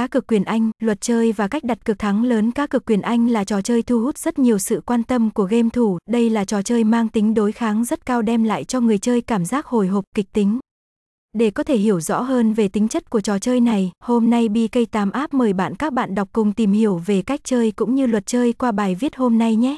cá cược quyền Anh, luật chơi và cách đặt cược thắng lớn cá cược quyền Anh là trò chơi thu hút rất nhiều sự quan tâm của game thủ, đây là trò chơi mang tính đối kháng rất cao đem lại cho người chơi cảm giác hồi hộp kịch tính. Để có thể hiểu rõ hơn về tính chất của trò chơi này, hôm nay BK8 App mời bạn các bạn đọc cùng tìm hiểu về cách chơi cũng như luật chơi qua bài viết hôm nay nhé.